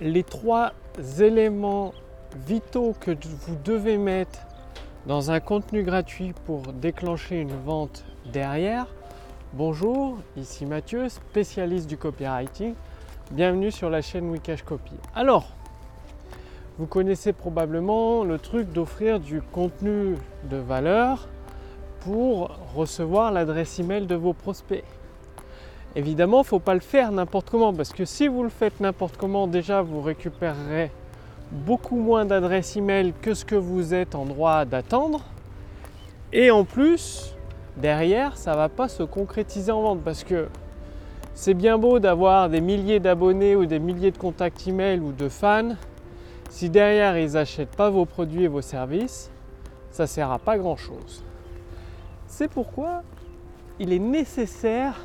les trois éléments vitaux que vous devez mettre dans un contenu gratuit pour déclencher une vente derrière. Bonjour, ici Mathieu, spécialiste du copywriting. Bienvenue sur la chaîne Wikash Copy. Alors, vous connaissez probablement le truc d'offrir du contenu de valeur pour recevoir l'adresse email de vos prospects. Évidemment, il ne faut pas le faire n'importe comment parce que si vous le faites n'importe comment, déjà vous récupérerez beaucoup moins d'adresses email que ce que vous êtes en droit d'attendre. Et en plus, derrière, ça ne va pas se concrétiser en vente parce que c'est bien beau d'avoir des milliers d'abonnés ou des milliers de contacts email ou de fans. Si derrière ils n'achètent pas vos produits et vos services, ça ne sert à pas grand chose. C'est pourquoi il est nécessaire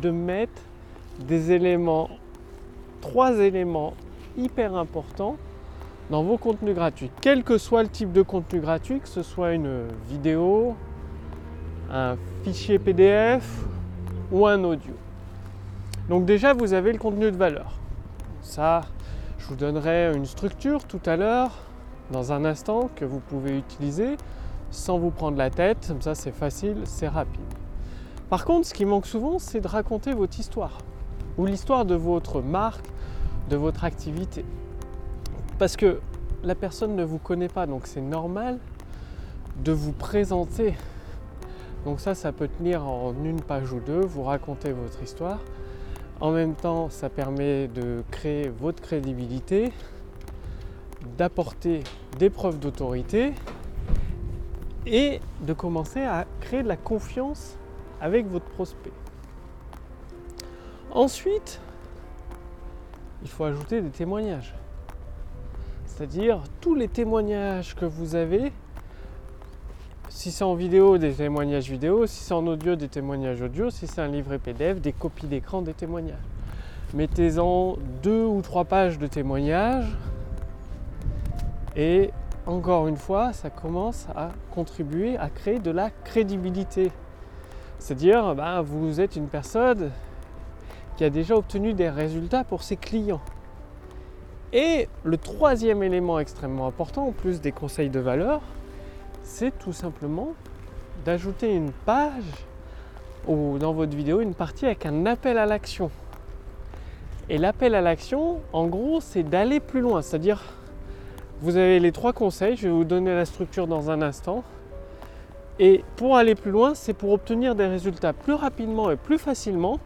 de mettre des éléments, trois éléments hyper importants dans vos contenus gratuits. Quel que soit le type de contenu gratuit, que ce soit une vidéo, un fichier PDF ou un audio. Donc déjà, vous avez le contenu de valeur. Ça, je vous donnerai une structure tout à l'heure, dans un instant, que vous pouvez utiliser sans vous prendre la tête. Comme ça, c'est facile, c'est rapide. Par contre, ce qui manque souvent, c'est de raconter votre histoire ou l'histoire de votre marque, de votre activité. Parce que la personne ne vous connaît pas, donc c'est normal de vous présenter. Donc ça, ça peut tenir en une page ou deux, vous racontez votre histoire. En même temps, ça permet de créer votre crédibilité, d'apporter des preuves d'autorité et de commencer à créer de la confiance avec votre prospect. Ensuite, il faut ajouter des témoignages. C'est-à-dire tous les témoignages que vous avez, si c'est en vidéo, des témoignages vidéo, si c'est en audio, des témoignages audio, si c'est un livret PDF, des copies d'écran, des témoignages. Mettez-en deux ou trois pages de témoignages et encore une fois, ça commence à contribuer à créer de la crédibilité. C'est-à-dire, ben, vous êtes une personne qui a déjà obtenu des résultats pour ses clients. Et le troisième élément extrêmement important, en plus des conseils de valeur, c'est tout simplement d'ajouter une page ou dans votre vidéo une partie avec un appel à l'action. Et l'appel à l'action, en gros, c'est d'aller plus loin. C'est-à-dire, vous avez les trois conseils, je vais vous donner la structure dans un instant. Et pour aller plus loin, c'est pour obtenir des résultats plus rapidement et plus facilement.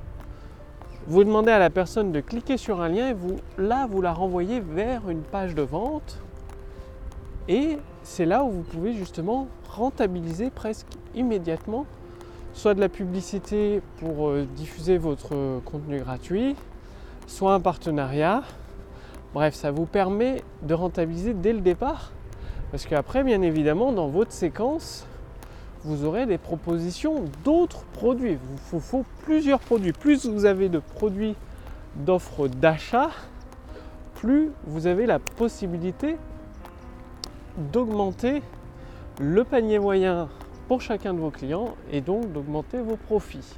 Vous demandez à la personne de cliquer sur un lien et vous, là, vous la renvoyez vers une page de vente. Et c'est là où vous pouvez justement rentabiliser presque immédiatement soit de la publicité pour euh, diffuser votre contenu gratuit, soit un partenariat. Bref, ça vous permet de rentabiliser dès le départ. Parce qu'après, bien évidemment, dans votre séquence, vous aurez des propositions d'autres produits. Il vous faut, plusieurs produits. Plus vous avez de produits d'offres d'achat, plus vous avez la possibilité d'augmenter le panier moyen pour chacun de vos clients et donc d'augmenter vos profits.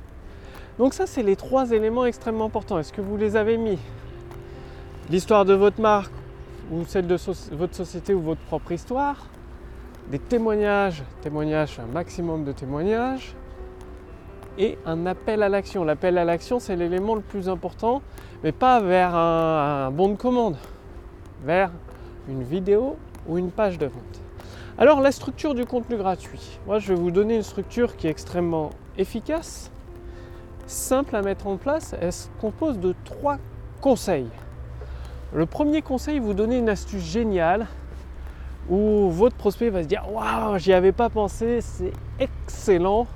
Donc ça, c'est les trois éléments extrêmement importants. Est-ce que vous les avez mis? L'histoire de votre marque ou celle de votre société ou votre propre histoire? Des témoignages, témoignages, un maximum de témoignages, et un appel à l'action. L'appel à l'action, c'est l'élément le plus important, mais pas vers un, bon de commande, vers une vidéo ou une page de vente. Alors la structure du contenu gratuit. Moi, je vais vous donner une structure qui est extrêmement efficace, simple à mettre en place. Elle se compose de trois conseils. Le premier conseil, vous donner une astuce géniale où votre prospect va se dire Waouh, j'y avais pas pensé, c'est excellent,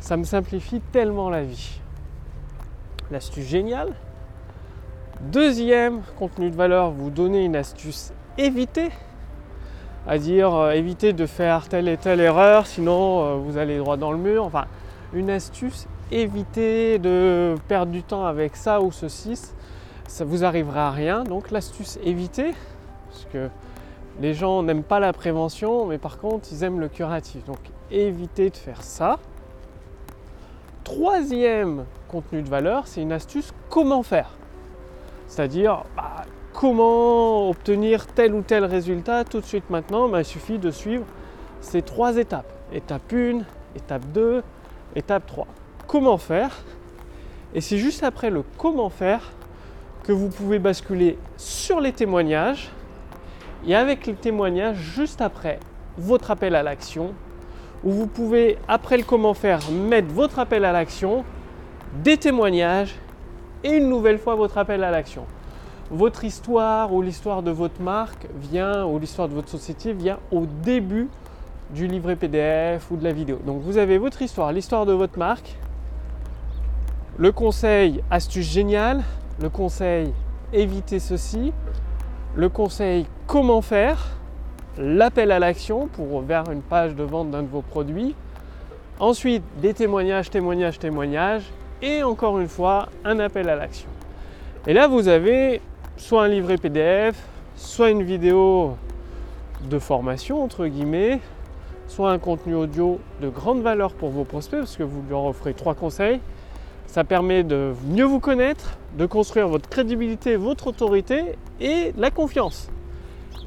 ça me simplifie tellement la vie. L'astuce géniale. Deuxième contenu de valeur, vous donnez une astuce éviter, à dire euh, éviter de faire telle et telle erreur, sinon euh, vous allez droit dans le mur. Enfin, une astuce, éviter de perdre du temps avec ça ou ceci, ça vous arrivera à rien. Donc l'astuce éviter, parce que les gens n'aiment pas la prévention, mais par contre, ils aiment le curatif. Donc, évitez de faire ça. Troisième contenu de valeur, c'est une astuce comment faire. C'est-à-dire, bah, comment obtenir tel ou tel résultat tout de suite maintenant, ben, il suffit de suivre ces trois étapes. Étape 1, étape 2, étape 3. Comment faire? Et c'est juste après le comment faire que vous pouvez basculer sur les témoignages. Et avec les témoignages, juste après, votre appel à l'action, où vous pouvez, après le comment faire, mettre votre appel à l'action, des témoignages et une nouvelle fois votre appel à l'action. Votre histoire ou l'histoire de votre marque vient, ou l'histoire de votre société vient au début du livret PDF ou de la vidéo. Donc vous avez votre histoire, l'histoire de votre marque, le conseil astuce géniale, le conseil éviter ceci, le conseil comment faire, l'appel à l'action pour vers une page de vente d'un de vos produits, ensuite des témoignages, témoignages, témoignages, et encore une fois un appel à l'action. Et là vous avez soit un livret PDF, soit une vidéo de formation entre guillemets, soit un contenu audio de grande valeur pour vos prospects parce que vous leur offrez trois conseils. Ça permet de mieux vous connaître, de construire votre crédibilité, votre autorité et la confiance.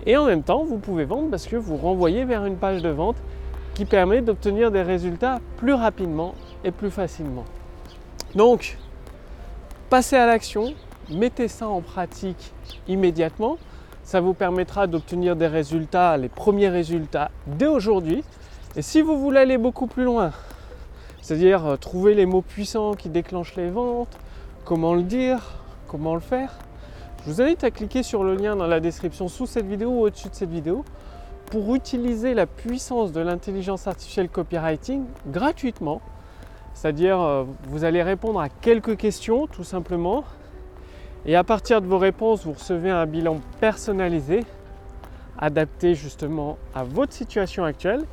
Et en même temps, vous pouvez vendre parce que vous renvoyez vers une page de vente qui permet d'obtenir des résultats plus rapidement et plus facilement. Donc, passez à l'action, mettez ça en pratique immédiatement. Ça vous permettra d'obtenir des résultats, les premiers résultats dès aujourd'hui. Et si vous voulez aller beaucoup plus loin, c'est-à-dire euh, trouver les mots puissants qui déclenchent les ventes, comment le dire, comment le faire, je vous invite à cliquer sur le lien dans la description sous cette vidéo ou au-dessus de cette vidéo pour utiliser la puissance de l'intelligence artificielle copywriting gratuitement c'est-à-dire, euh, vous allez répondre à quelques questions tout simplement. Et à partir de vos réponses, vous recevez un bilan personnalisé, adapté justement à votre situation actuelle.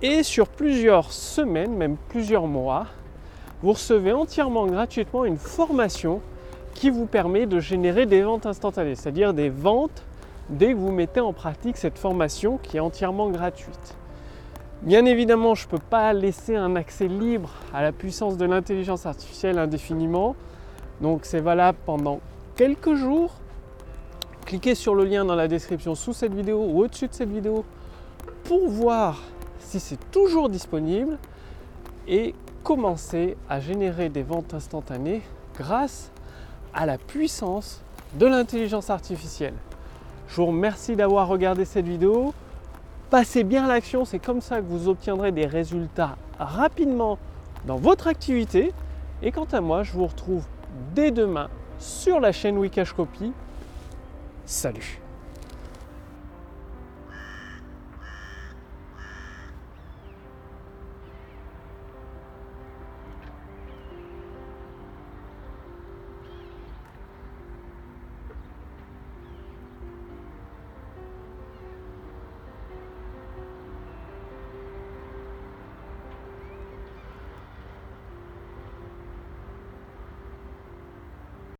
Et sur plusieurs semaines, même plusieurs mois, vous recevez entièrement gratuitement une formation qui vous permet de générer des ventes instantanées, c'est-à-dire des ventes dès que vous mettez en pratique cette formation qui est entièrement gratuite. Bien évidemment, je ne peux pas laisser un accès libre à la puissance de l'intelligence artificielle indéfiniment. Donc c'est valable pendant quelques jours. Cliquez sur le lien dans la description sous cette vidéo ou au-dessus de cette vidéo pour voir si c'est toujours disponible et commencer à générer des ventes instantanées grâce à la puissance de l'intelligence artificielle. Je vous remercie d'avoir regardé cette vidéo. Passez bien l'action, c'est comme ça que vous obtiendrez des résultats rapidement dans votre activité. Et quant à moi, je vous retrouve dès demain sur la chaîne Wikash Copy. Salut